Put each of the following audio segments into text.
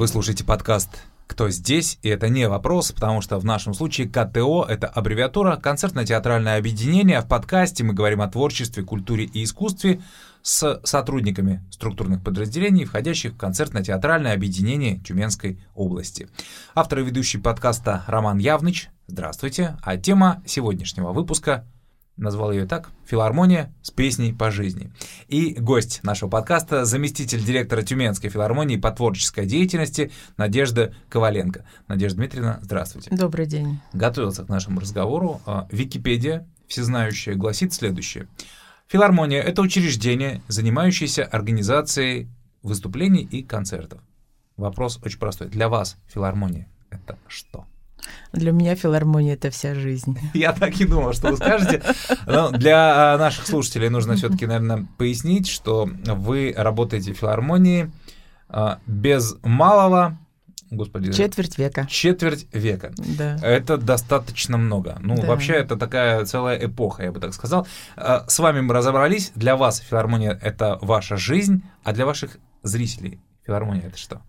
Вы слушаете подкаст «Кто здесь?» И это не вопрос, потому что в нашем случае КТО — это аббревиатура «Концертно-театральное объединение». В подкасте мы говорим о творчестве, культуре и искусстве с сотрудниками структурных подразделений, входящих в концертно-театральное объединение Тюменской области. Автор и ведущий подкаста Роман Явныч. Здравствуйте. А тема сегодняшнего выпуска — назвал ее так, «Филармония с песней по жизни». И гость нашего подкаста – заместитель директора Тюменской филармонии по творческой деятельности Надежда Коваленко. Надежда Дмитриевна, здравствуйте. Добрый день. Готовился к нашему разговору. А, Википедия, всезнающая, гласит следующее. Филармония – это учреждение, занимающееся организацией выступлений и концертов. Вопрос очень простой. Для вас филармония – это что? Для меня филармония — это вся жизнь. Я так и думал, что вы скажете. Но для а, наших слушателей нужно все таки наверное, пояснить, что вы работаете в филармонии а, без малого Господи. Четверть века. Четверть века. Да. Это достаточно много. Ну, да. вообще, это такая целая эпоха, я бы так сказал. А, с вами мы разобрались. Для вас филармония — это ваша жизнь, а для ваших зрителей филармония — это что?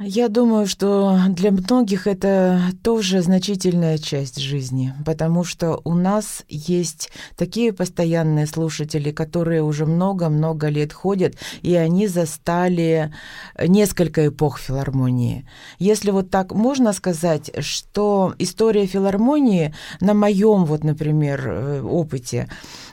Я думаю, что для многих это тоже значительная часть жизни, потому что у нас есть такие постоянные слушатели, которые уже много-много лет ходят, и они застали несколько эпох филармонии. Если вот так можно сказать, что история филармонии на моем вот, например, э, опыте,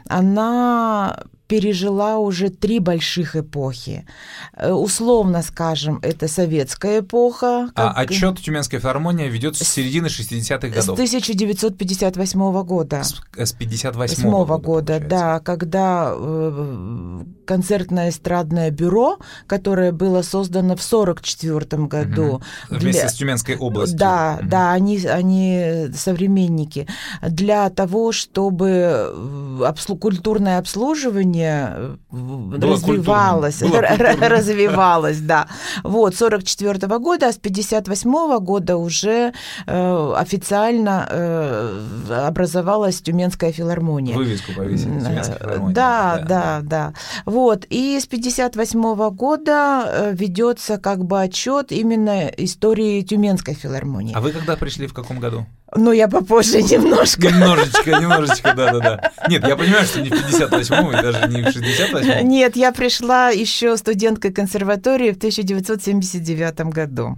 она пережила уже три больших эпохи. Э, условно скажем, это советская эпоха. А отчет Тюменской филармонии ведется с середины 60-х годов. С 1958 года. С, э, с 58 -го года, года да, когда э, концертное эстрадное бюро, которое было создано в 1944 году. Угу. Вместе для... с Тюменской областью. Да, угу. да, они, они современники. Для того, чтобы обслу... культурное обслуживание движение было развивалось, было развивалось, да. Вот, 44 -го года, а с 58 -го года уже э, официально э, образовалась Тюменская филармония. Вывеску повесили, Тюменская э, филармония. Да, да, да, да. Вот, и с 58 -го года э, ведется как бы отчет именно истории Тюменской филармонии. А вы когда пришли, в каком году? Ну, я попозже немножко. Немножечко, немножечко, да-да-да. Нет, я понимаю, что не в 58-м и даже не в 68-м. Нет, я пришла еще студенткой консерватории в 1979 году.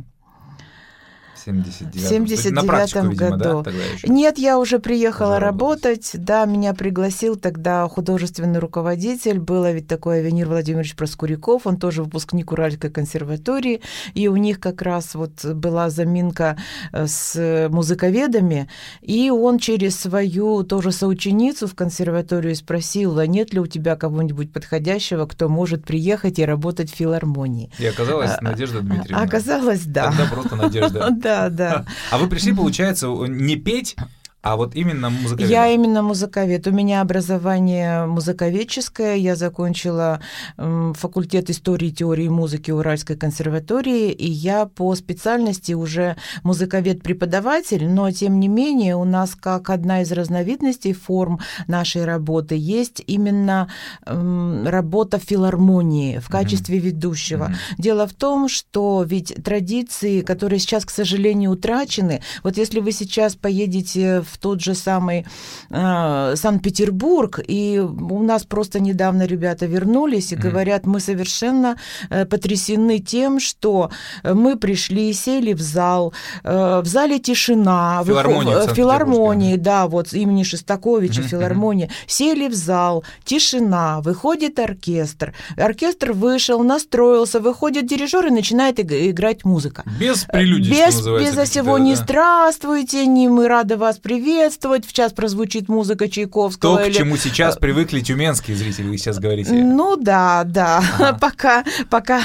79 В 79 году. Да, Нет, я уже приехала уже работать. Да, меня пригласил тогда художественный руководитель. Было ведь такой Авенир Владимирович Проскуряков. Он тоже выпускник Уральской консерватории. И у них как раз вот была заминка э, с музыковедами. И он через свою тоже соученицу в консерваторию спросил, а нет ли у тебя кого-нибудь подходящего, кто может приехать и работать в филармонии. И оказалось, а, Надежда Дмитриевна. Оказалось, да. Тогда просто Надежда. Да, да, да. А вы пришли, получается, не петь, а вот именно музыковед? Я именно музыковед. У меня образование музыковедческое. Я закончила факультет истории и теории музыки Уральской консерватории, и я по специальности уже музыковед-преподаватель, но тем не менее у нас как одна из разновидностей форм нашей работы есть именно работа в филармонии в качестве mm-hmm. ведущего. Mm-hmm. Дело в том, что ведь традиции, которые сейчас, к сожалению, утрачены, вот если вы сейчас поедете в в тот же самый э, Санкт-Петербург, и у нас просто недавно ребята вернулись и mm-hmm. говорят, мы совершенно э, потрясены тем, что мы пришли, сели в зал, э, в зале тишина, в, в филармонии, да, вот имени Шестаковича mm-hmm. филармония, сели в зал, тишина, выходит оркестр, оркестр вышел, настроился, выходит дирижер и начинает играть музыка. Без прелюдий, без, без всего да, не здравствуйте, не мы рады вас приветствовать, приветствовать. В час прозвучит музыка Чайковского. То, или... к чему сейчас привыкли тюменские зрители, вы сейчас говорите. Ну да, да. Ага. Пока, пока,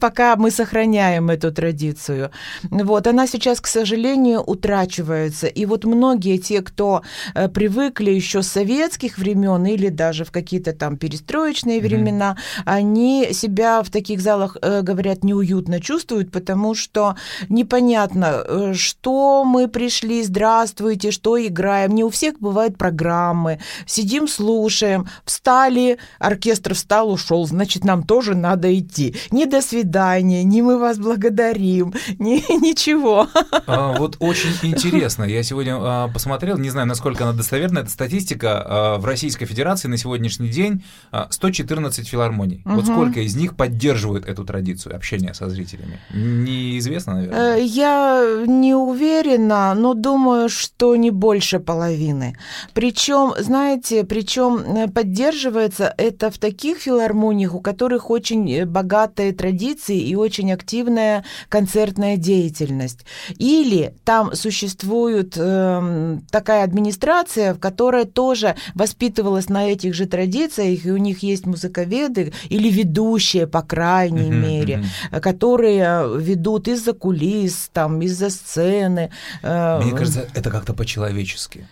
пока мы сохраняем эту традицию. Вот, она сейчас, к сожалению, утрачивается. И вот многие те, кто э, привыкли еще с советских времен или даже в какие-то там перестроечные mm-hmm. времена, они себя в таких залах, э, говорят, неуютно чувствуют, потому что непонятно, э, что мы пришли, здравствуйте, что играем, не у всех бывают программы, сидим, слушаем, встали, оркестр встал, ушел, значит, нам тоже надо идти. Не до свидания, не мы вас благодарим, не, ничего. А, вот очень интересно. Я сегодня а, посмотрел, не знаю, насколько она достоверна, эта статистика. А, в Российской Федерации на сегодняшний день а, 114 филармоний. Угу. Вот сколько из них поддерживают эту традицию общения со зрителями? Неизвестно, наверное. Э, я не уверена, но думаю, что не больше половины. Причем, знаете, причем э, поддерживается это в таких филармониях, у которых очень э, богатые традиции и очень активная концертная деятельность. Или там существует э, такая администрация, в которой тоже воспитывалась на этих же традициях, и у них есть музыковеды или ведущие, по крайней uh-huh, мере, uh-huh. которые ведут из-за кулис, там, из-за сцены. Э, Мне кажется, это как-то по-человечески,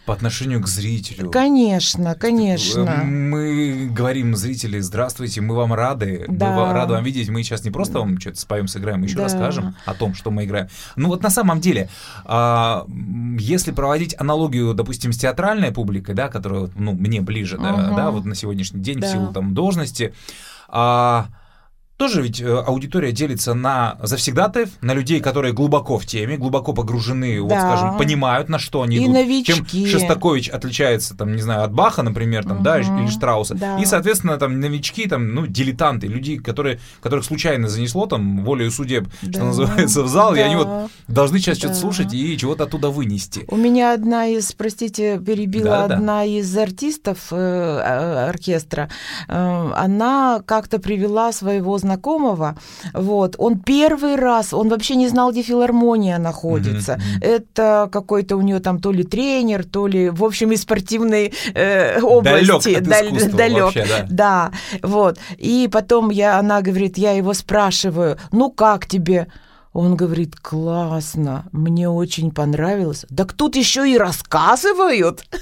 по отношению к зрителю. Конечно, конечно. Мы говорим зрители, здравствуйте, мы вам рады, да. мы рады вам видеть, мы сейчас не просто вам что-то споем, сыграем, мы еще да. расскажем о том, что мы играем. Ну вот на самом деле, а, если проводить аналогию, допустим, с театральной публикой, да, которая, ну, мне ближе, uh-huh. да, да, вот на сегодняшний день да. в силу там должности, а, тоже ведь э, аудитория делится на завсегдатаев, на людей, которые глубоко в теме, глубоко погружены, да. вот скажем, понимают, на что они и идут. Новички. Чем Шостакович отличается, там, не знаю, от Баха, например, там, угу. да, или Штрауса. Да. И, соответственно, там новички, там, ну, дилетанты, люди, которые, которых случайно занесло там волею судеб, да. что называется, в зал, да. и они вот должны сейчас да. что-то слушать и чего-то оттуда вынести. У меня одна из, простите, перебила да, одна да. из артистов э, э, оркестра, э, она как-то привела своего знакомого знакомого, вот, он первый раз, он вообще не знал, где филармония находится. Mm-hmm. Это какой-то у нее там то ли тренер, то ли, в общем, из спортивной э, области. Далек Далек, вообще, да. да, вот. И потом я, она говорит, я его спрашиваю, ну как тебе? Он говорит, классно, мне очень понравилось. Так тут еще и рассказывают.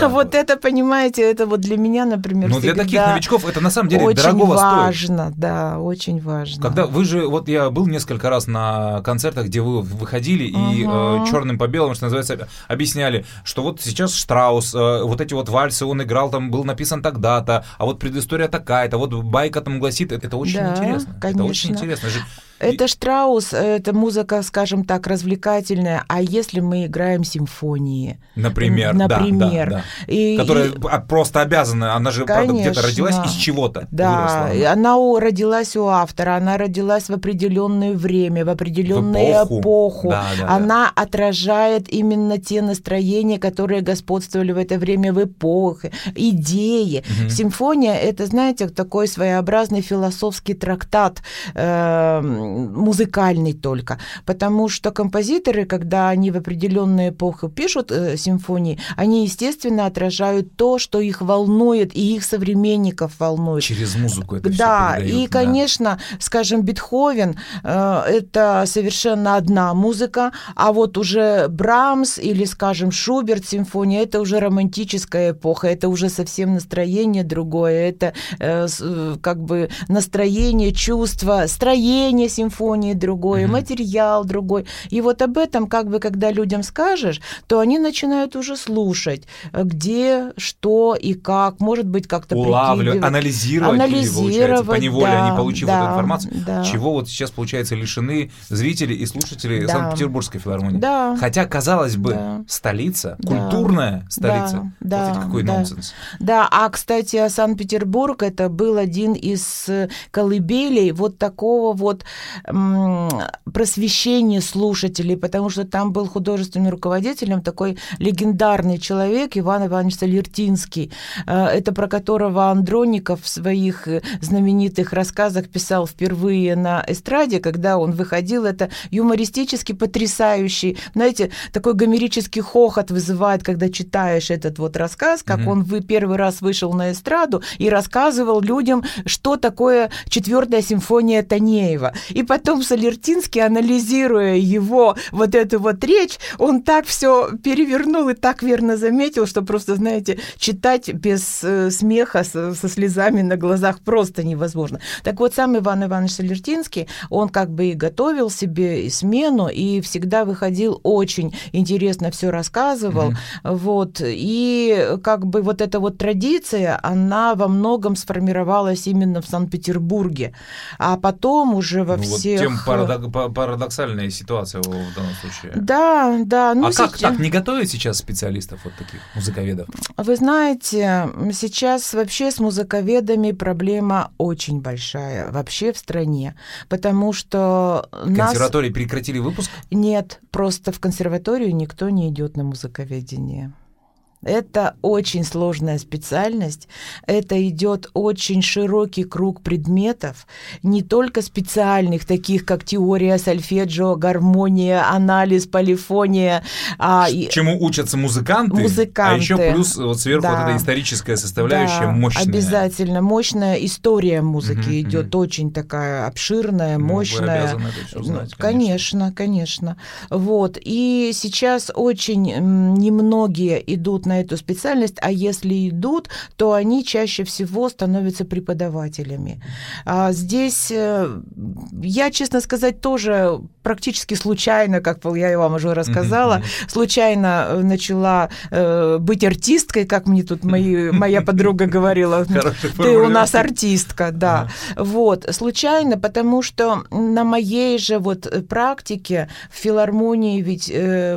Вот, вот это, понимаете, это вот для меня, например, Ну, для таких новичков это на самом деле дорогого стоит. важно, да, очень важно. Когда вы же, вот я был несколько раз на концертах, где вы выходили и э, черным по белому, что называется, объясняли, что вот сейчас Штраус, э, вот эти вот вальсы он играл, там был написан тогда-то, а вот предыстория такая-то, вот байка там гласит, это очень интересно. Конечно. Это очень интересно. Это Штраус, это музыка, скажем так, развлекательная. А если мы играем симфонии? Например, Например. Да, да, да. И, Которая и... просто обязана, она же, правда, где-то родилась из чего-то. Да, выросла. она родилась у автора, она родилась в определенное время, в определенную в эпоху. эпоху. Да, да, она да. отражает именно те настроения, которые господствовали в это время в эпохе, идеи. Угу. Симфония — это, знаете, такой своеобразный философский трактат, э, музыкальный только, потому что композиторы, когда они в определенную эпоху пишут э, симфонии, они, естественно, отражают то, что их волнует и их современников волнует. Через музыку это Да, все и, конечно, да. скажем, Бетховен э, это совершенно одна музыка, а вот уже Брамс или, скажем, Шуберт симфония это уже романтическая эпоха, это уже совсем настроение другое, это э, э как бы настроение, чувство, строение симфонии другое, mm-hmm. материал другой. И вот об этом, как бы, когда людям скажешь, то они начинают уже слушать, где, что и как, может быть, как-то улавливать, анализировать, анализировать по неволе да, они получив да, эту информацию, да. чего вот сейчас, получается, лишены зрители и слушатели да. Санкт-Петербургской филармонии. Да. Хотя, казалось бы, да. столица, да. культурная столица. Да. Вот да. какой да. нонсенс. Да, а, кстати, Санкт-Петербург это был один из колыбелей вот такого вот просвещение слушателей, потому что там был художественным руководителем такой легендарный человек Иван Иванович Салертинский, э, это про которого Андроников в своих э, знаменитых рассказах писал впервые на эстраде, когда он выходил, это юмористически потрясающий, знаете, такой гомерический хохот вызывает, когда читаешь этот вот рассказ, как mm-hmm. он вы первый раз вышел на эстраду и рассказывал людям, что такое четвертая симфония Танеева. И потом Солертинский, анализируя его вот эту вот речь, он так все перевернул и так верно заметил, что просто, знаете, читать без э, смеха, со, со слезами на глазах просто невозможно. Так вот, сам Иван Иванович Солертинский, он как бы и готовил себе и смену, и всегда выходил очень интересно все рассказывал. Mm-hmm. Вот. И как бы вот эта вот традиция, она во многом сформировалась именно в Санкт-Петербурге. А потом уже во всех... Вот тем парадок... парадоксальная ситуация в данном случае. Да, да. Ну, а сейчас... как так? Не готовят сейчас специалистов вот таких музыковедов? Вы знаете, сейчас вообще с музыковедами проблема очень большая вообще в стране, потому что Консерватории нас... прекратили выпуск? Нет, просто в консерваторию никто не идет на музыковедение. Это очень сложная специальность. Это идет очень широкий круг предметов, не только специальных, таких как теория сольфеджио, гармония, анализ, полифония. А, Чему учатся музыканты, музыканты. а еще плюс вот сверху да. вот эта историческая составляющая да, мощная. Обязательно. Мощная история музыки угу, идет, угу. очень такая обширная, ну, мощная. Вы это все знать, конечно. конечно, конечно. Вот. И сейчас очень немногие идут на на эту специальность, а если идут, то они чаще всего становятся преподавателями. А здесь э, я, честно сказать, тоже практически случайно, как я вам уже рассказала, mm-hmm. случайно э, начала э, быть артисткой, как мне тут мои, моя подруга говорила. Ты у нас артистка, да. Вот, случайно, потому что на моей же вот практике в филармонии ведь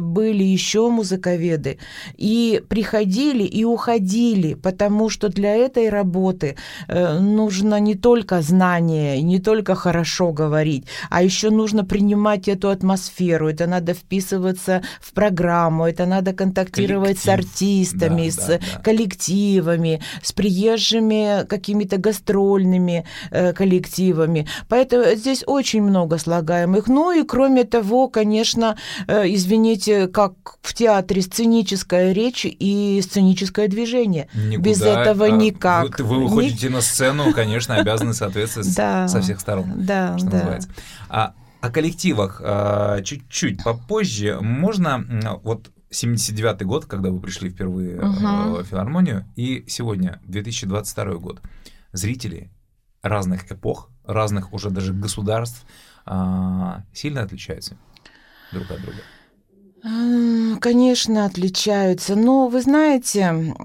были еще музыковеды, и при приходили и уходили, потому что для этой работы э, нужно не только знание, не только хорошо говорить, а еще нужно принимать эту атмосферу, это надо вписываться в программу, это надо контактировать Коллектив. с артистами, да, с да, да. коллективами, с приезжими какими-то гастрольными э, коллективами. Поэтому здесь очень много слагаемых. Ну и кроме того, конечно, э, извините, как в театре сценическая речь и сценическое движение. Никуда. Без этого а, никак. Вы, вы выходите Ник... на сцену, конечно, обязаны соответствовать да, со всех сторон. Да, что да. называется. А о коллективах а, чуть-чуть попозже. Можно вот 79-й год, когда вы пришли впервые угу. в филармонию, и сегодня, 2022 год. Зрители разных эпох, разных уже даже государств а, сильно отличаются друг от друга. Конечно, отличаются, но вы знаете,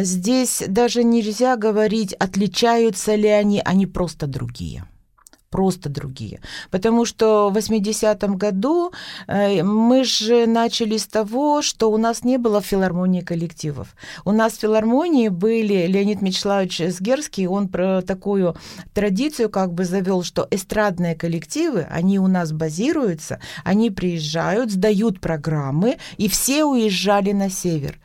здесь даже нельзя говорить, отличаются ли они, они просто другие просто другие. Потому что в 80-м году э, мы же начали с того, что у нас не было филармонии коллективов. У нас в филармонии были Леонид Мечславович Сгерский, он про такую традицию как бы завел, что эстрадные коллективы, они у нас базируются, они приезжают, сдают программы, и все уезжали на север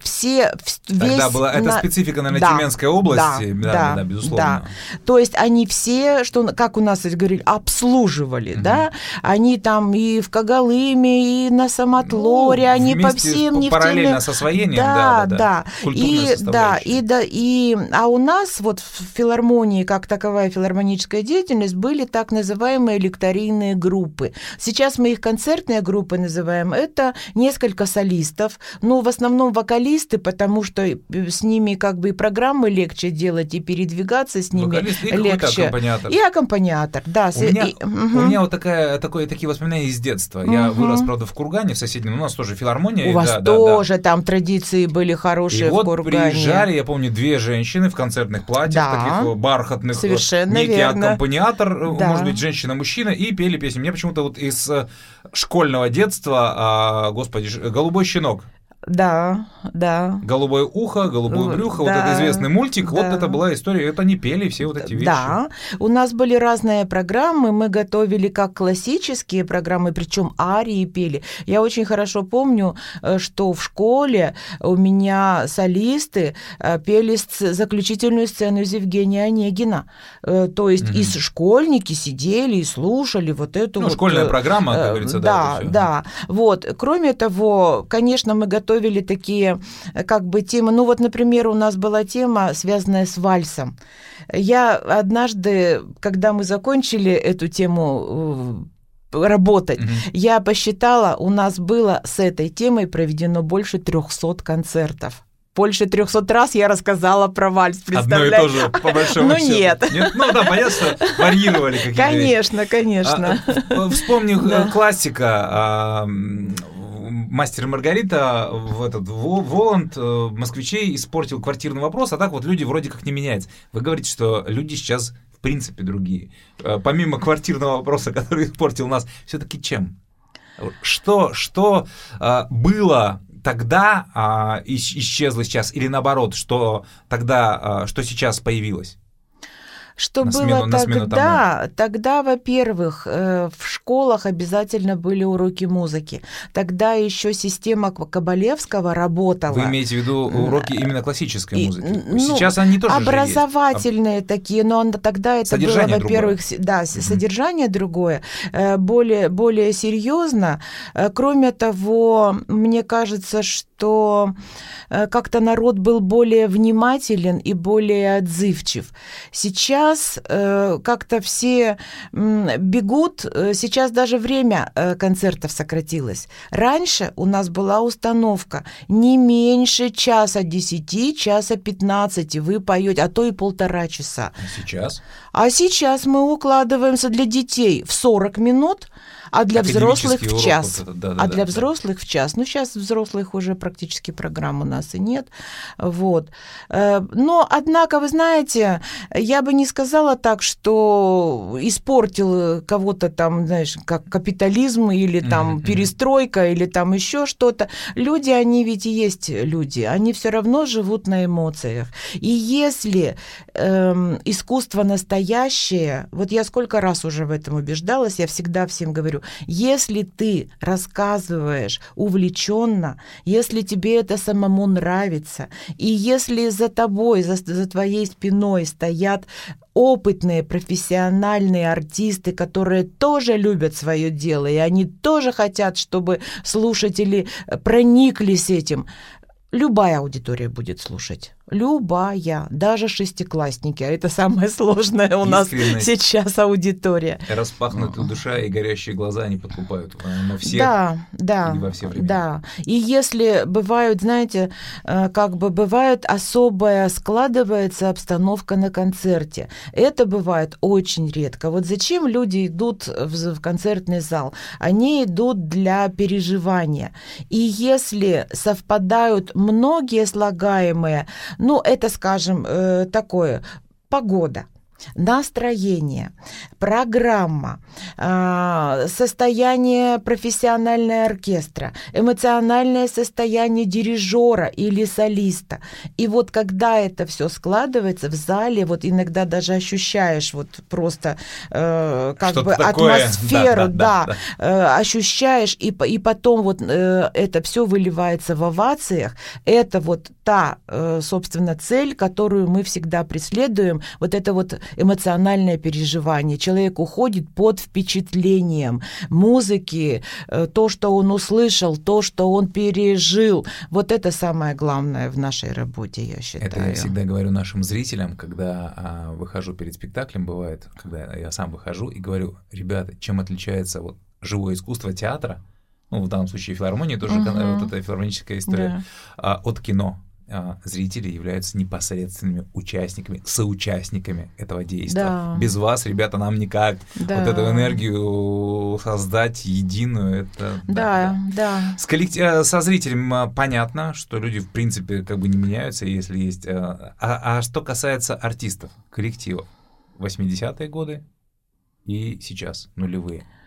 все весь Тогда была это на... специфика, наверное, да, Тюменской области, да, да, да, да, безусловно. Да. То есть они все, что как у нас говорили, обслуживали, угу. да, они там и в Кагалыме, и на Самотлоре, ну, они по всем нефтяным... Параллельно с освоением, да, да, да. да. И, да, и, да, и, а у нас вот в филармонии, как таковая филармоническая деятельность, были так называемые лекторийные группы. Сейчас мы их концертные группы называем. Это несколько солистов, но в основном вокалисты потому что э, с ними как бы и программы легче делать, и передвигаться с ними Вокалист, и легче. Аккомпаниатор. И аккомпаниатор, да. У меня, и, угу. у меня вот такая, такое, такие воспоминания из детства. Угу. Я вырос, правда, в Кургане, в соседнем, у нас тоже филармония. У вас да, тоже да, да. там традиции были хорошие и в вот Кургане. приезжали, я помню, две женщины в концертных платьях, да. таких бархатных. Совершенно некий верно. аккомпаниатор, э, да. может быть, женщина-мужчина, и пели песни. Мне почему-то вот из э, школьного детства, а, господи, «Голубой щенок» Да, да. Голубое ухо, голубое брюхо, да, вот это известный мультик, да. вот это была история, это они пели все вот эти вещи. Да, у нас были разные программы, мы готовили как классические программы, причем арии пели. Я очень хорошо помню, э, что в школе у меня солисты э, пели заключительную сцену из Евгения Онегина. Э, то есть угу. и школьники сидели и слушали вот эту ну, вот... школьная программа, как говорится, да. Да, да. Вот. Кроме того, конечно, мы готовили готовили такие э, как бы темы. Ну вот, например, у нас была тема, связанная с вальсом. Я однажды, когда мы закончили эту тему э, работать. Mm-hmm. Я посчитала, у нас было с этой темой проведено больше 300 концертов больше 300 раз я рассказала про вальс, представляете? Одно и то же, по большому Ну, нет. нет. Ну, да, понятно, что варьировали какие-то Конечно, конечно. А, вспомни да. классика, а, мастер Маргарита, в этот Воланд э, москвичей испортил квартирный вопрос, а так вот люди вроде как не меняются. Вы говорите, что люди сейчас в принципе другие. Э, помимо квартирного вопроса, который испортил нас, все-таки чем? Что, что э, было тогда а, исчезло сейчас, или наоборот, что тогда, что сейчас появилось? Что на было смену, тогда? Тому. Тогда, во-первых, э, в школах обязательно были уроки музыки. Тогда еще система Кабалевского работала. Вы имеете в виду уроки именно классической музыки? Ну, Сейчас они тоже Образовательные есть. такие, но тогда это содержание было, во-первых, да, угу. содержание другое, э, более, более серьезно. Э, кроме того, мне кажется, что как-то народ был более внимателен и более отзывчив. Сейчас сейчас э, как-то все э, бегут, сейчас даже время э, концертов сократилось. Раньше у нас была установка не меньше часа 10, часа 15 вы поете, а то и полтора часа. А сейчас? А сейчас мы укладываемся для детей в 40 минут, а для взрослых в час. Вот это, да, да, а да, для да. взрослых в час. Ну, сейчас взрослых уже практически программ у нас и нет. Вот. Э, но, однако, вы знаете, я бы не сказала так, что испортил кого-то там, знаешь, как капитализм или там mm-hmm. перестройка или там еще что-то. Люди, они ведь и есть люди. Они все равно живут на эмоциях. И если эм, искусство настоящее, вот я сколько раз уже в этом убеждалась, я всегда всем говорю, говорю, если ты рассказываешь увлеченно, если тебе это самому нравится, и если за тобой, за, за твоей спиной стоят опытные профессиональные артисты, которые тоже любят свое дело, и они тоже хотят, чтобы слушатели прониклись этим, любая аудитория будет слушать любая, даже шестиклассники, а это самое сложное у нас сейчас аудитория. Распахнутая душа и горящие глаза они подкупают на всех да, да, и во все времена. Да, и если бывают, знаете, э, как бы бывает особая складывается обстановка на концерте, это бывает очень редко. Вот зачем люди идут в концертный зал? Они идут для переживания. И если совпадают многие слагаемые, ну, это, скажем, э, такое, погода – настроение, программа, а, состояние профессионального оркестра, эмоциональное состояние дирижера или солиста. И вот когда это все складывается в зале, вот иногда даже ощущаешь вот просто э, как Что-то бы такое. атмосферу, да, да, да, да. Э, ощущаешь, и, и потом вот э, это все выливается в овациях. Это вот та, э, собственно, цель, которую мы всегда преследуем, вот это вот эмоциональное переживание. Человек уходит под впечатлением музыки, э, то, что он услышал, то, что он пережил. Вот это самое главное в нашей работе, я считаю. Это я всегда говорю нашим зрителям, когда а, выхожу перед спектаклем, бывает, когда я сам выхожу и говорю, ребята, чем отличается вот живое искусство театра, ну, в данном случае филармония, тоже угу. вот эта филармоническая история, да. а, от кино. А, зрители являются непосредственными участниками, соучастниками этого действия. Да. Без вас, ребята, нам никак да. вот эту энергию создать единую. Это, да, да. да. С коллектив... Э, со зрителем а, понятно, что люди, в принципе, как бы не меняются, если есть... Э, а, а что касается артистов, коллективов, 80-е годы и сейчас, нулевые –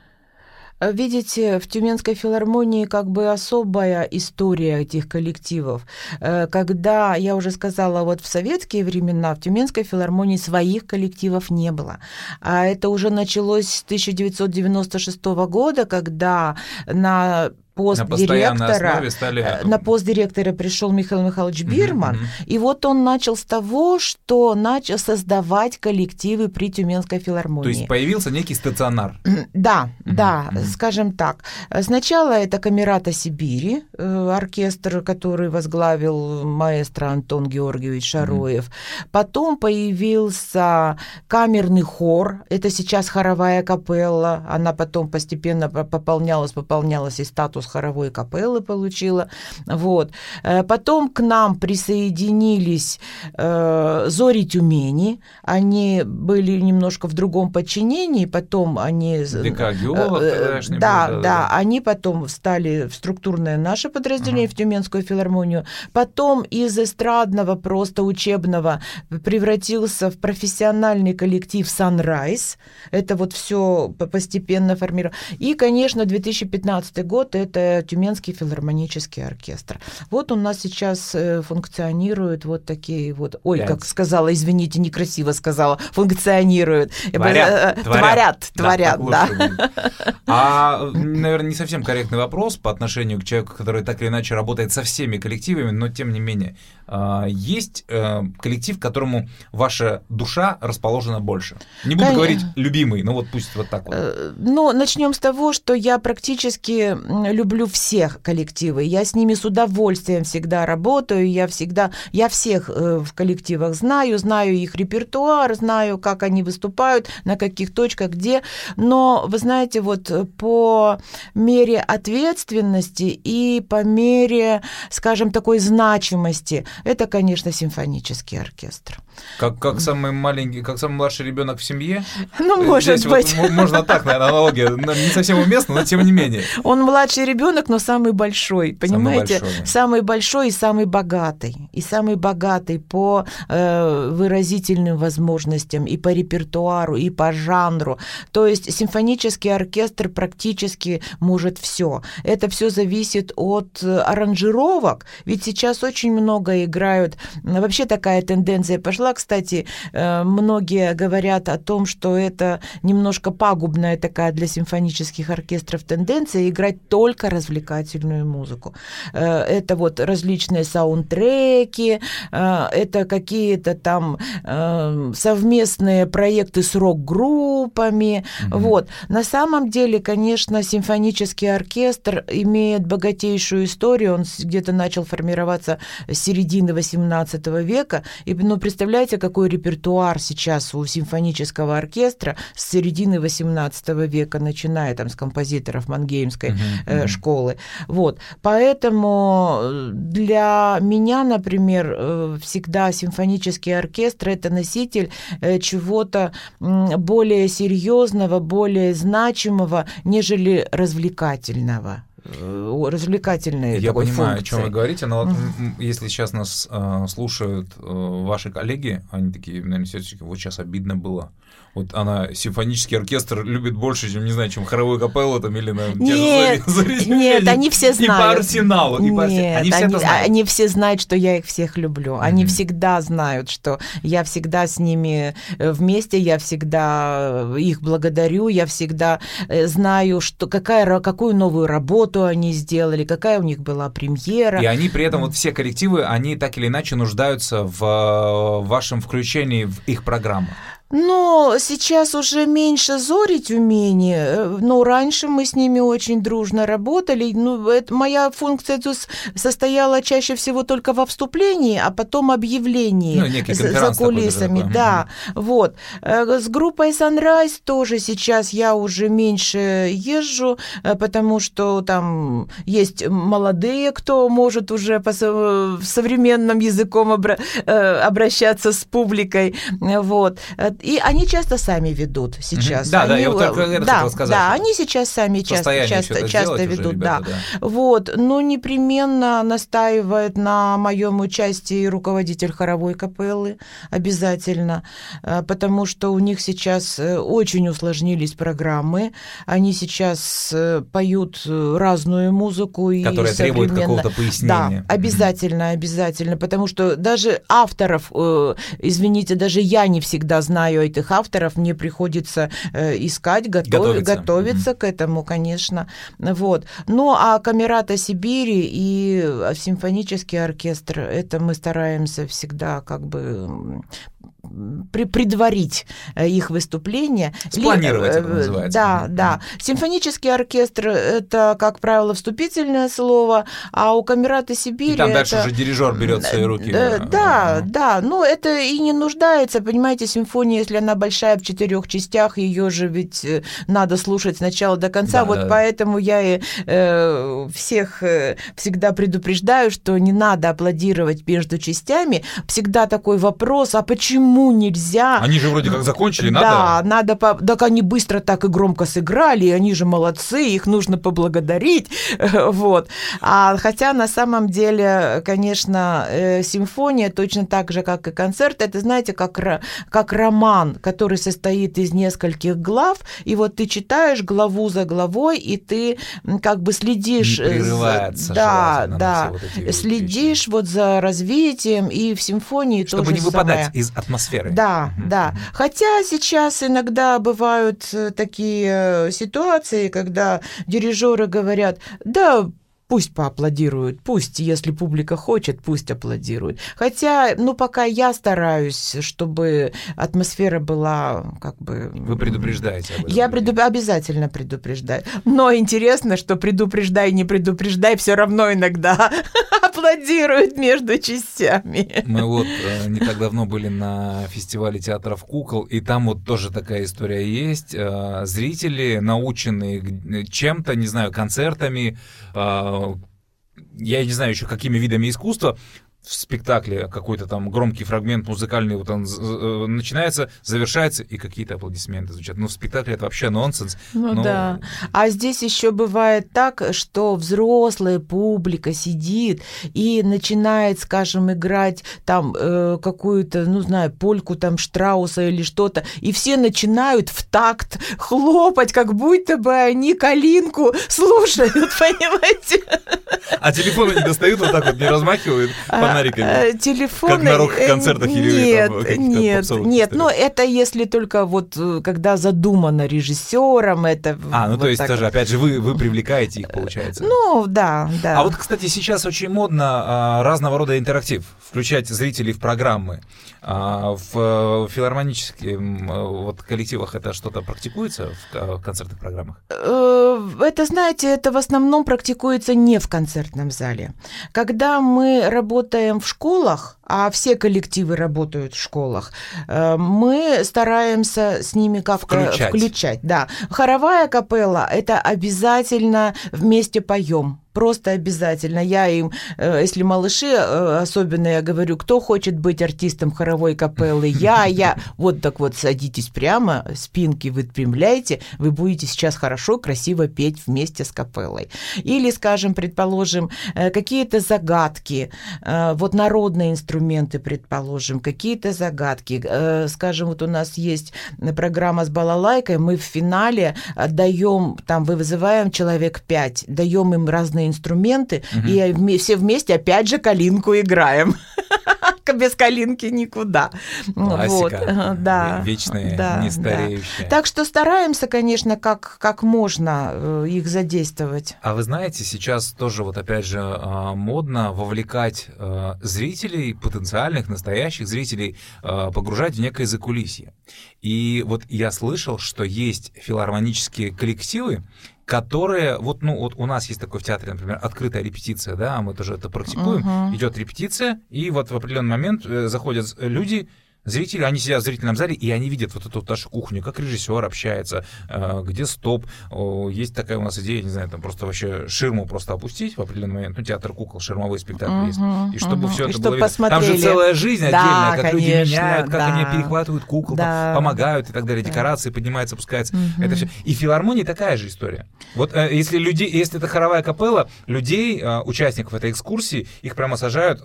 Видите, в Тюменской филармонии как бы особая история этих коллективов. Э, когда, я уже сказала, вот в советские времена в Тюменской филармонии своих коллективов не было. А это уже началось с 1996 года, когда на пост на директора, стали... Э, на пост директора пришел Михаил Михайлович Бирман, mm-hmm. и вот он начал с того, что начал создавать коллективы при Тюменской филармонии. То есть появился некий стационар. Да, mm-hmm. да, mm-hmm. скажем так. Сначала это Камерата Сибири, э, оркестр, который возглавил маэстро Антон Георгиевич Шароев. Mm-hmm. Потом появился камерный хор, это сейчас хоровая капелла, она потом постепенно пополнялась, пополнялась и статус хоровой капеллы получила. Вот. Э, потом к нам присоединились э, Зори Тюмени. Они были немножко в другом подчинении, потом они... ДК геолог, э, да, да, да, да, они потом встали в структурное наше подразделение, ага. в Тюменскую филармонию. Потом из эстрадного, просто учебного превратился в профессиональный коллектив Sunrise. Это вот все постепенно формировалось. И, конечно, 2015 год это это Тюменский филармонический оркестр. Вот у нас сейчас э, функционируют вот такие вот, ой, Пять. как сказала, извините, некрасиво сказала, функционируют. Творят, э, творят, творят, да. да. А, наверное, не совсем корректный вопрос по отношению к человеку, который так или иначе работает со всеми коллективами, но тем не менее. А, есть э, коллектив, которому ваша душа расположена больше? Не буду Конечно. говорить любимый, но вот пусть вот так вот. Ну, начнем с того, что я практически люблю всех коллективы. Я с ними с удовольствием всегда работаю. Я всегда, я всех э, в коллективах знаю, знаю их репертуар, знаю, как они выступают, на каких точках, где. Но, вы знаете, вот по мере ответственности и по мере, скажем, такой значимости, это, конечно, симфонический оркестр. Как, как самый маленький, как самый младший ребенок в семье? Ну, может Здесь быть. Вот, можно так, наверное, аналогия. Не совсем уместно, но тем не менее. Он младший ребенок, но самый большой, понимаете? Самый большой, самый большой и самый богатый. И самый богатый по э, выразительным возможностям, и по репертуару, и по жанру. То есть симфонический оркестр практически может все. Это все зависит от аранжировок. Ведь сейчас очень много играют. Вообще такая тенденция пошла кстати, э, многие говорят о том, что это немножко пагубная такая для симфонических оркестров тенденция играть только развлекательную музыку. Э, это вот различные саундтреки, э, это какие-то там совместные проекты с рок-группами. Угу. Вот. На самом деле, конечно, симфонический оркестр имеет богатейшую историю. Он где-то начал формироваться с середины XVIII века. И, ну, представляете, какой репертуар сейчас у симфонического оркестра с середины XVIII века, начиная там с композиторов Мангеймской uh-huh. Школы. Вот. Поэтому э, для меня, например, э, всегда симфонический оркестр это носитель чего-то более серьезного, более значимого, нежели развлекательного. Э, развлекательные Я понимаю, функции. о чем вы говорите, но вот если сейчас нас э, слушают э, ваши коллеги, они такие, наверное, все-таки вот сейчас обидно было вот она симфонический оркестр любит больше, чем, не знаю, чем хоровую капеллу там или на Нет, нет, они все знают. И по арсеналу, и по арсеналу. Они, все они, знают. они все знают, что я их всех люблю. Они mm-hmm. всегда знают, что я всегда с ними э, вместе, я всегда э, их благодарю, я всегда э, знаю, что какая, какую новую работу они сделали, какая у них была премьера. И они при этом, вот все коллективы, они так или иначе нуждаются в вашем включении в их программу. Но сейчас уже меньше Зори Тюмени, э, но раньше мы с ними очень дружно работали. Ну, это, моя функция тут состояла чаще всего только во вступлении, а потом объявлении ну, за кулисами. Да, вот. Э, с группой Sunrise тоже сейчас я уже меньше езжу, э, потому что там есть молодые, кто может уже по современным языком обращаться с публикой. Вот. И они часто сами ведут сейчас. Да, они, да, я вот только это да, хотел сказать. Да, они сейчас сами часто, часто, часто ведут, ребята, да. да. Вот, но непременно настаивает на моем участии руководитель хоровой капеллы обязательно, э, потому что у них сейчас э, очень усложнились программы, они сейчас э, поют разную музыку и которая требует какого-то пояснения. Да, обязательно, обязательно, потому что даже авторов, извините, даже я не всегда знаю знаю этих авторов, мне приходится э, искать, готов, готовиться, готовиться mm-hmm. к этому, конечно. Вот. Ну, а Камерата Сибири и симфонический оркестр, это мы стараемся всегда как бы предварить э, их выступление. Спланировать это э, называется. Да, да. Симфонический оркестр – это, как правило, вступительное слово, а у Камерата Сибири… И там дальше уже дирижер берет в свои руки. Да, да, да. Но это и не нуждается, понимаете, симфония, если она большая в четырех частях, ее же ведь э, надо слушать с начала до конца. Да, вот да. поэтому я и э, всех всегда предупреждаю, что не надо аплодировать между частями. Всегда такой вопрос, а почему почему нельзя... Они же вроде как закончили, надо... Да, надо... Так они быстро так и громко сыграли, они же молодцы, их нужно поблагодарить, вот. А, хотя на самом деле, конечно, э, симфония точно так же, как и концерт, это, знаете, как, как роман, который состоит из нескольких глав, и вот ты читаешь главу за главой, и ты как бы следишь... Не прерывается да, да, вот следишь вот за развитием, и в симфонии Чтобы тоже не выпадать самое. из атмосферы атмосферы. Да, угу. да. Хотя сейчас иногда бывают э, такие э, ситуации, когда дирижеры говорят, да, пусть поаплодируют, пусть, если публика хочет, пусть аплодируют. Хотя, ну, пока я стараюсь, чтобы атмосфера была как бы... Вы предупреждаете об этом? Я предуп... обязательно предупреждаю. Но интересно, что предупреждай, не предупреждай, все равно иногда аплодируют между частями. Мы вот э, не так давно были на фестивале театров кукол, и там вот тоже такая история есть. Э, зрители, наученные чем-то, не знаю, концертами, э, я не знаю еще какими видами искусства, в спектакле какой-то там громкий фрагмент музыкальный вот он э, начинается, завершается, и какие-то аплодисменты звучат. Ну, в спектакле это вообще нонсенс. Ну но... да. А здесь еще бывает так, что взрослая публика сидит и начинает, скажем, играть там э, какую-то, ну, знаю, польку там Штрауса или что-то, и все начинают в такт хлопать, как будто бы они калинку слушают, понимаете? А телефоны не достают вот так вот, не размахивают а, фонариками? Э, телефоны... Как на рок-концертах или Нет, нет, нет. Но это если только вот э, когда задумано режиссером, это... А, ну вот то есть так. тоже, опять же, вы, вы привлекаете их, получается. Ну, да, да. А вот, кстати, сейчас очень модно а, разного рода интерактив, включать зрителей в программы. А в филармонических вот, коллективах это что-то практикуется в концертных программах? Э, это, знаете, это в основном практикуется не в концертном зале. Когда мы работаем в школах, а все коллективы работают в школах, э, мы стараемся с ними как-то включать. включать да. Хоровая капелла – это обязательно вместе поем просто обязательно. Я им, э, если малыши, э, особенно я говорю, кто хочет быть артистом хоровой капеллы, я, я, вот так вот садитесь прямо, спинки выпрямляйте, вы будете сейчас хорошо, красиво петь вместе с капеллой. Или, скажем, предположим, какие-то загадки, вот народные инструменты, предположим, какие-то загадки. Скажем, вот у нас есть программа с балалайкой, мы в финале даем, там, вы вызываем человек пять, даем им разные разные инструменты, угу. и все вместе опять же калинку играем. Без калинки никуда. Классика. Вот. Да. Вечная, да, нестареющая. Да. Так что стараемся, конечно, как, как можно э, их задействовать. А вы знаете, сейчас тоже вот опять же а, модно вовлекать э, зрителей, потенциальных, настоящих зрителей, э, погружать в некое закулисье. И вот я слышал, что есть филармонические коллективы, которые, вот, ну, вот у нас есть такой в театре, например, открытая репетиция, да, мы тоже это практикуем, uh-huh. идет репетиция, и вот в определенный момент э, заходят люди, зрители, они сидят в зрительном зале, и они видят вот эту вот нашу кухню, как режиссер общается, э, где стоп. Есть такая у нас идея, не знаю, там просто вообще ширму просто опустить в определенный момент. Ну, театр кукол, ширмовой спектакль uh-huh, есть. И чтобы uh-huh. все это было видно. Там же целая жизнь отдельная, как конечно, люди меняют, как да. они перехватывают кукол, да. помогают и так далее, декорации поднимаются, опускаются. Uh-huh. Это все. И филармония такая же история. Вот э, если люди, если это хоровая капелла, людей, э, участников этой экскурсии, их прямо сажают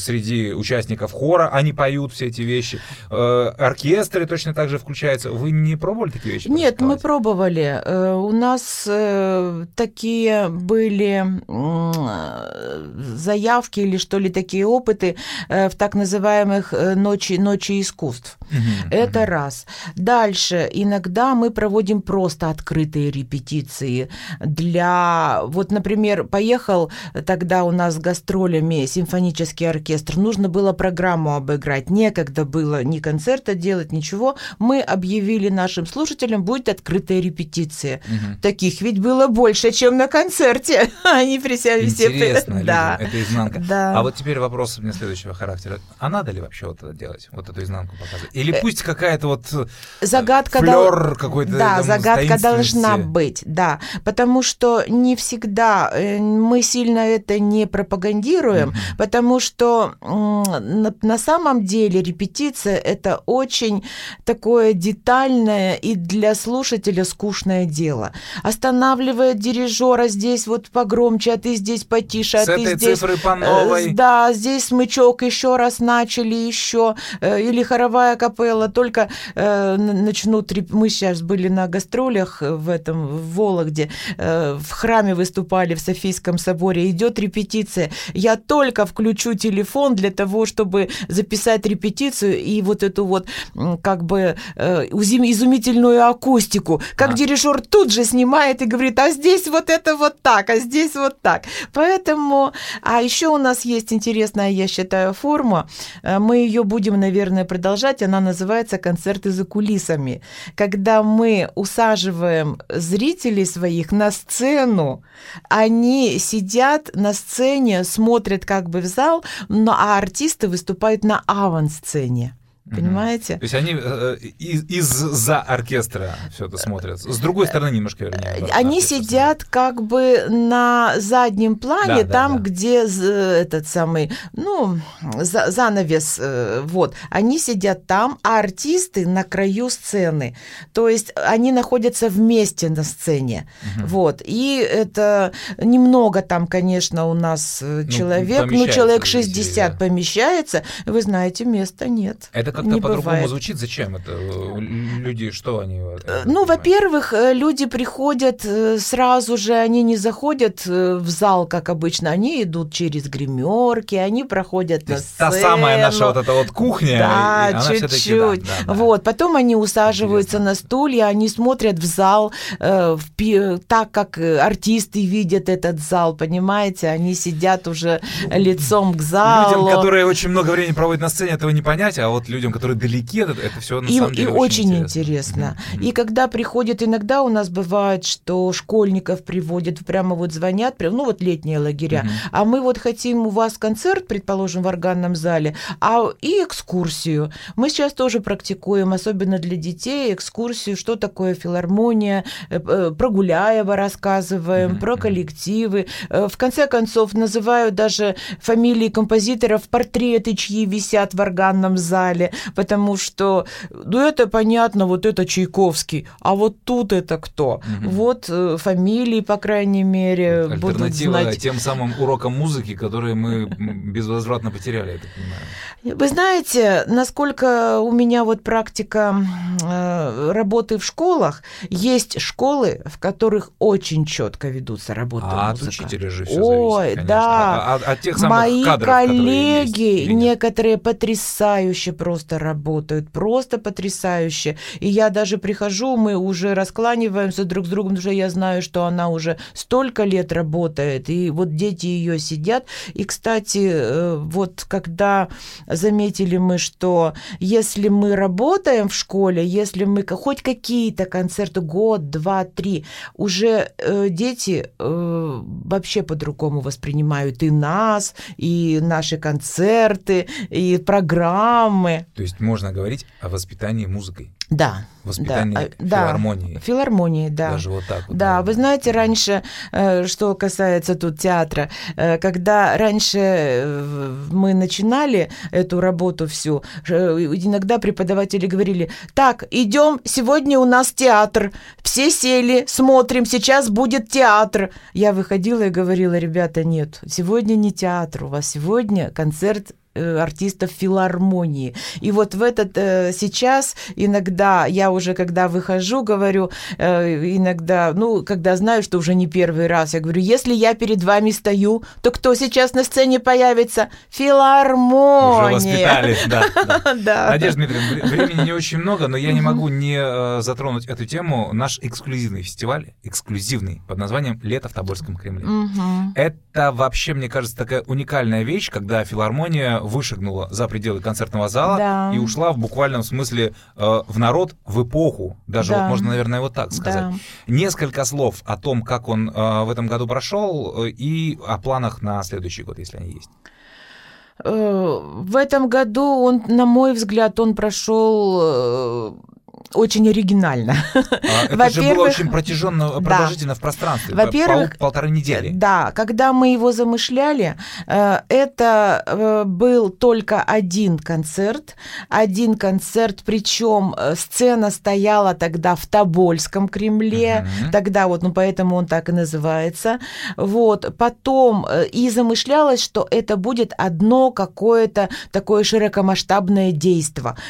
среди участников хора, они поют все эти вещи вещи. Э, оркестры точно так же включаются. Вы не пробовали такие вещи? Нет, мы пробовали. Э, у нас э, такие были заявки или что ли такие опыты в так называемых ночи, ночи искусств. Угу, Это угу. раз. Дальше. Иногда мы проводим просто открытые репетиции для... Вот, например, поехал тогда у нас с гастролями симфонический оркестр. Нужно было программу обыграть. Некогда было ни концерта делать, ничего. Мы объявили нашим слушателям, будет открытая репетиция. Угу. Таких ведь было больше, чем на концерте. Они присели все... Интересно, да. это изнанка. Да. А вот теперь вопрос у меня следующего характера. А надо ли вообще вот это делать? Вот эту изнанку показывать? Или э, пусть какая-то вот э, загадка флёр какой-то Да, там, загадка должна быть, да. Потому что не всегда э, мы сильно это не пропагандируем, mm-hmm. потому что на, на самом деле репетиция это очень такое детальное и для слушателя скучное дело. Останавливает дирижера здесь вот погромче, а ты здесь потише, а С ты этой здесь... цифры по новой. Да, здесь смычок еще раз начали, еще. Или хоровая капелла, только э, начнут... Мы сейчас были на гастролях в этом, в Вологде, э, в храме выступали в Софийском соборе, идет репетиция. Я только включу телефон для того, чтобы записать репетицию и вот эту вот как бы э, изумительную акустику. Как а. дирижер тут же снимает и говорит, а здесь вот это вот так, а здесь вот так. Поэтому, а еще у нас есть интересная, я считаю, форма. Э, мы ее будем, наверное, продолжать. Она называется концерты за кулисами, когда мы усаживаем зрителей своих на сцену, они сидят на сцене, смотрят как бы в зал, но а артисты выступают на авансцене. Понимаете? То есть они э, из, из-за оркестра все это смотрят. С другой стороны, немножко вернее. Они сидят как бы на заднем плане, да, там, да, да. где этот самый, ну, за, занавес, э, вот. Они сидят там, а артисты на краю сцены. То есть они находятся вместе на сцене. Угу. Вот. И это немного там, конечно, у нас э, ну, человек, ну, человек 60 да. помещается. Вы знаете, места нет. Это как-то по-другому звучит. Зачем это? Люди, что они? Э, ну, во-первых, э, люди приходят э, сразу же, они не заходят в зал, как обычно, они идут через гримерки, они проходят То на сцену. Та самая наша вот эта вот кухня. Да, чуть-чуть. Да, да, вот, потом они усаживаются Интересно. на стулья, они смотрят в зал так, как артисты видят этот зал, понимаете? Они сидят уже ну, лицом к залу. Людям, которые очень много времени проводят на сцене, этого не понять, а вот людям людям, которые далеки, это, это все на и, самом деле и очень интересно. Mm-hmm. И когда приходят, иногда у нас бывает, что школьников приводят, прямо вот звонят, ну вот летние лагеря, mm-hmm. а мы вот хотим у вас концерт, предположим, в органном зале, а и экскурсию. Мы сейчас тоже практикуем, особенно для детей, экскурсию, что такое филармония, э, э, про Гуляева рассказываем, mm-hmm. про коллективы. Э, в конце концов, называю даже фамилии композиторов, портреты, чьи висят в органном зале потому что, ну, это понятно, вот это Чайковский, а вот тут это кто? Угу. Вот э, фамилии, по крайней мере, будут знать. тем самым урокам музыки, которые мы безвозвратно потеряли, я так понимаю. Вы знаете, насколько у меня вот практика э, работы в школах, есть школы, в которых очень четко ведутся работы а музыка. от учителя же все Ой, зависит, да. А, а, от тех самых Мои кадров, коллеги, есть, некоторые потрясающе просто просто работают, просто потрясающе. И я даже прихожу, мы уже раскланиваемся друг с другом, что я знаю, что она уже столько лет работает, и вот дети ее сидят. И, кстати, э, вот когда заметили мы, что если мы работаем в школе, если мы хоть какие-то концерты, год, два, три, уже э, дети э, вообще по-другому воспринимают и нас, и наши концерты, и программы. То есть можно говорить о воспитании музыкой. Да. Воспитание да, филармонии. Да, филармонии, да. Даже вот так вот. Да, вы знаете, раньше, э, что касается тут театра, э, когда раньше э, мы начинали эту работу всю, иногда преподаватели говорили, так, идем, сегодня у нас театр, все сели, смотрим, сейчас будет театр. Я выходила и говорила, ребята, нет, сегодня не театр, у вас сегодня концерт э, артистов филармонии. И вот в этот э, сейчас иногда я уже, когда выхожу, говорю, э, иногда, ну, когда знаю, что уже не первый раз, я говорю, если я перед вами стою, то кто сейчас на сцене появится? Филармония. Уже воспитали, да. да. Надежда Дмитриевна, времени не очень много, но я не могу не э, затронуть эту тему. Наш эксклюзивный фестиваль, эксклюзивный, под названием «Лето в Тобольском Кремле». Это вообще, мне кажется, такая уникальная вещь, когда филармония вышагнула за пределы концертного зала да. и ушла в буквальном смысле э, в народ, в эпоху. Даже да. вот можно, наверное, вот так сказать. Да. Несколько слов о том, как он э, в этом году прошел, э, и о планах на следующий год, если они есть. Э, в этом году он, на мой взгляд, он прошел э, очень оригинально. А, это же было очень протяженно, продолжительно да. в пространстве. Во-первых, пол, полторы недели. Да, когда мы его замышляли, э, это э, был только один концерт, один концерт, причем э, сцена стояла тогда в Тобольском Кремле, угу. тогда вот, ну поэтому он так и называется. Вот, потом и замышлялось, что это будет одно какое-то такое широкомасштабное действие,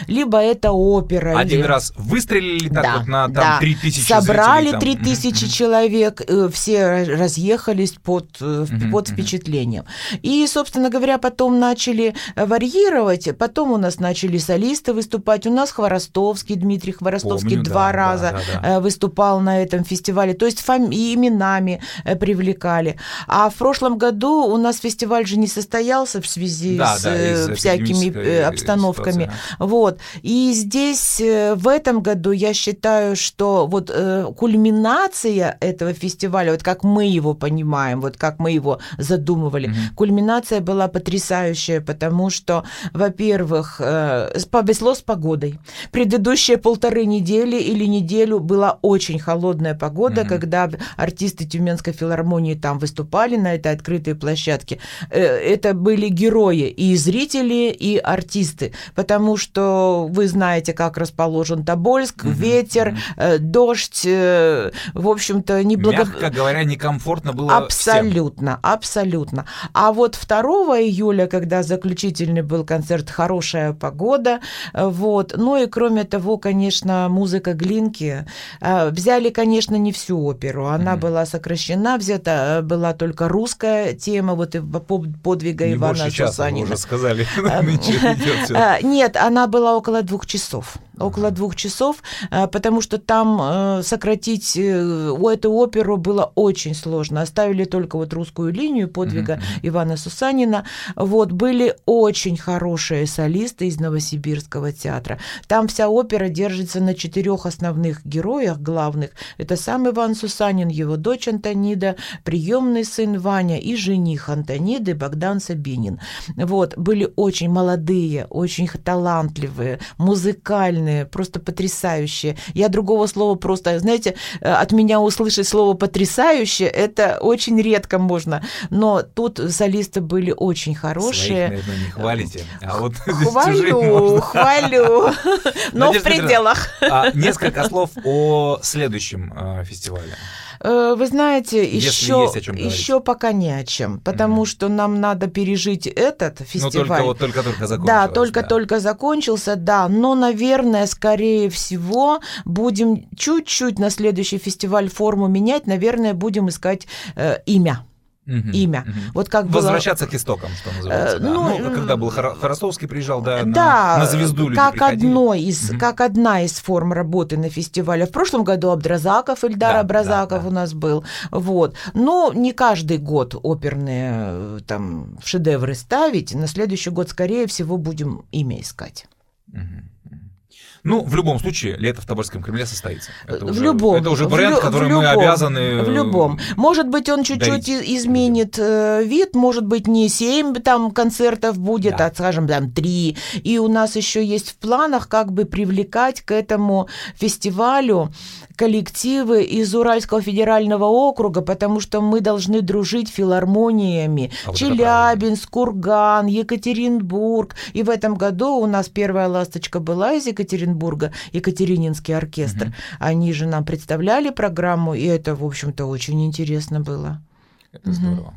либо это опера. Один или... раз выстрелили так да, вот на там, да. 3000 Собрали зрителей, 3000 mm-hmm. человек, э, все разъехались под, mm-hmm. под впечатлением. И, собственно говоря, потом начали варьировать, потом у нас начали солисты выступать. У нас Хворостовский, Дмитрий Хворостовский Помню, два да, раза да, да, да. выступал на этом фестивале, то есть фами- именами э, привлекали. А в прошлом году у нас фестиваль же не состоялся в связи да, с да, всякими обстановками. Ситуация. Вот. И здесь в этом этом году я считаю, что вот э, кульминация этого фестиваля, вот как мы его понимаем, вот как мы его задумывали, mm-hmm. кульминация была потрясающая, потому что, во-первых, э, повезло с погодой. Предыдущие полторы недели или неделю была очень холодная погода, mm-hmm. когда артисты Тюменской филармонии там выступали на этой открытой площадке. Э, это были герои и зрители, и артисты, потому что вы знаете, как расположен Тобольск, Тобольск, угу. ветер, э, дождь, э, в общем-то, неблаго... Мягко говоря, некомфортно было Абсолютно, всем. абсолютно. А вот 2 июля, когда заключительный был концерт «Хорошая погода», э, вот, ну и кроме того, конечно, музыка Глинки. Взяли, конечно, не всю оперу, она угу. была сокращена, взята была только русская тема, вот подвига не Ивана Сусанина. уже сказали. Нет, она была около двух часов около двух часов, э, потому что там э, сократить э, у эту оперу было очень сложно. Оставили только вот русскую линию подвига mm-hmm. Ивана Сусанина. Вот, были очень хорошие солисты из Новосибирского театра. Там вся опера держится на четырех основных героях главных. Это сам Иван Сусанин, его дочь Антонида, приемный сын Ваня и жених Антониды Богдан Сабинин. Вот, были очень молодые, очень талантливые, музыкальные, прекрасные, просто потрясающие. Я другого слова просто, знаете, э, от меня услышать слово потрясающее, это очень редко можно. Но тут солисты были очень хорошие. Своих, наверное, не хвалите. А вот хвалю, хвалю. Но в пределах. А несколько слов о следующем э, фестивале. Э, вы знаете, еще, еще пока не о чем, потому mm-hmm. что нам надо пережить этот фестиваль. Ну, только вот только-только закончился. Да, только-только да. закончился, да. Но, наверное, скорее всего, будем чуть-чуть на следующий фестиваль форму менять, наверное, будем искать э, имя угу, имя. Угу. Вот как Возвращаться было... к истокам, что называется. Э, да. ну, ну, когда был Хоростовский приезжал, да, да на, на звезду люди как одной из, угу. как одна из форм работы на фестивале. В прошлом году Абдразаков, Ильдар да, Абдразаков да, да. у нас был. Вот. Но не каждый год оперные э, там шедевры ставить. На следующий год, скорее всего, будем имя искать. Угу. Ну, в любом случае, лето в Тобольском Кремле состоится. Это в уже, любом. Это уже бренд, в, который в любом, мы обязаны... В любом. Может быть, он чуть-чуть изменит людям. вид, может быть, не 7 там концертов будет, да. а, скажем, там 3. И у нас еще есть в планах как бы привлекать к этому фестивалю коллективы из Уральского федерального округа, потому что мы должны дружить филармониями. А Челябинск, Курган, Екатеринбург. И в этом году у нас первая ласточка была из Екатеринбурга, Екатерининский оркестр. Угу. Они же нам представляли программу, и это, в общем-то, очень интересно было. Это угу. здорово.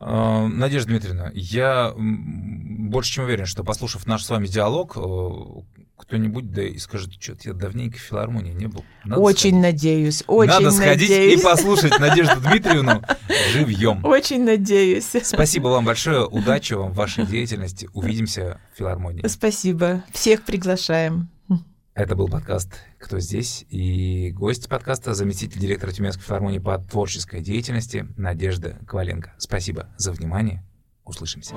Э, Надежда Дмитриевна, я больше чем уверен, что послушав наш с вами диалог, э, кто-нибудь да и скажет, что-то я давненько в филармонии не был. Надо очень сходить. надеюсь, очень Надо сходить надеюсь. и послушать Надежду Дмитриевну живьем. Очень надеюсь. Спасибо вам большое, удачи вам в вашей деятельности. Увидимся в филармонии. Спасибо. Всех приглашаем. Это был подкаст «Кто здесь?» и гость подкаста – заместитель директора Тюменской филармонии по творческой деятельности Надежда Коваленко. Спасибо за внимание. Услышимся.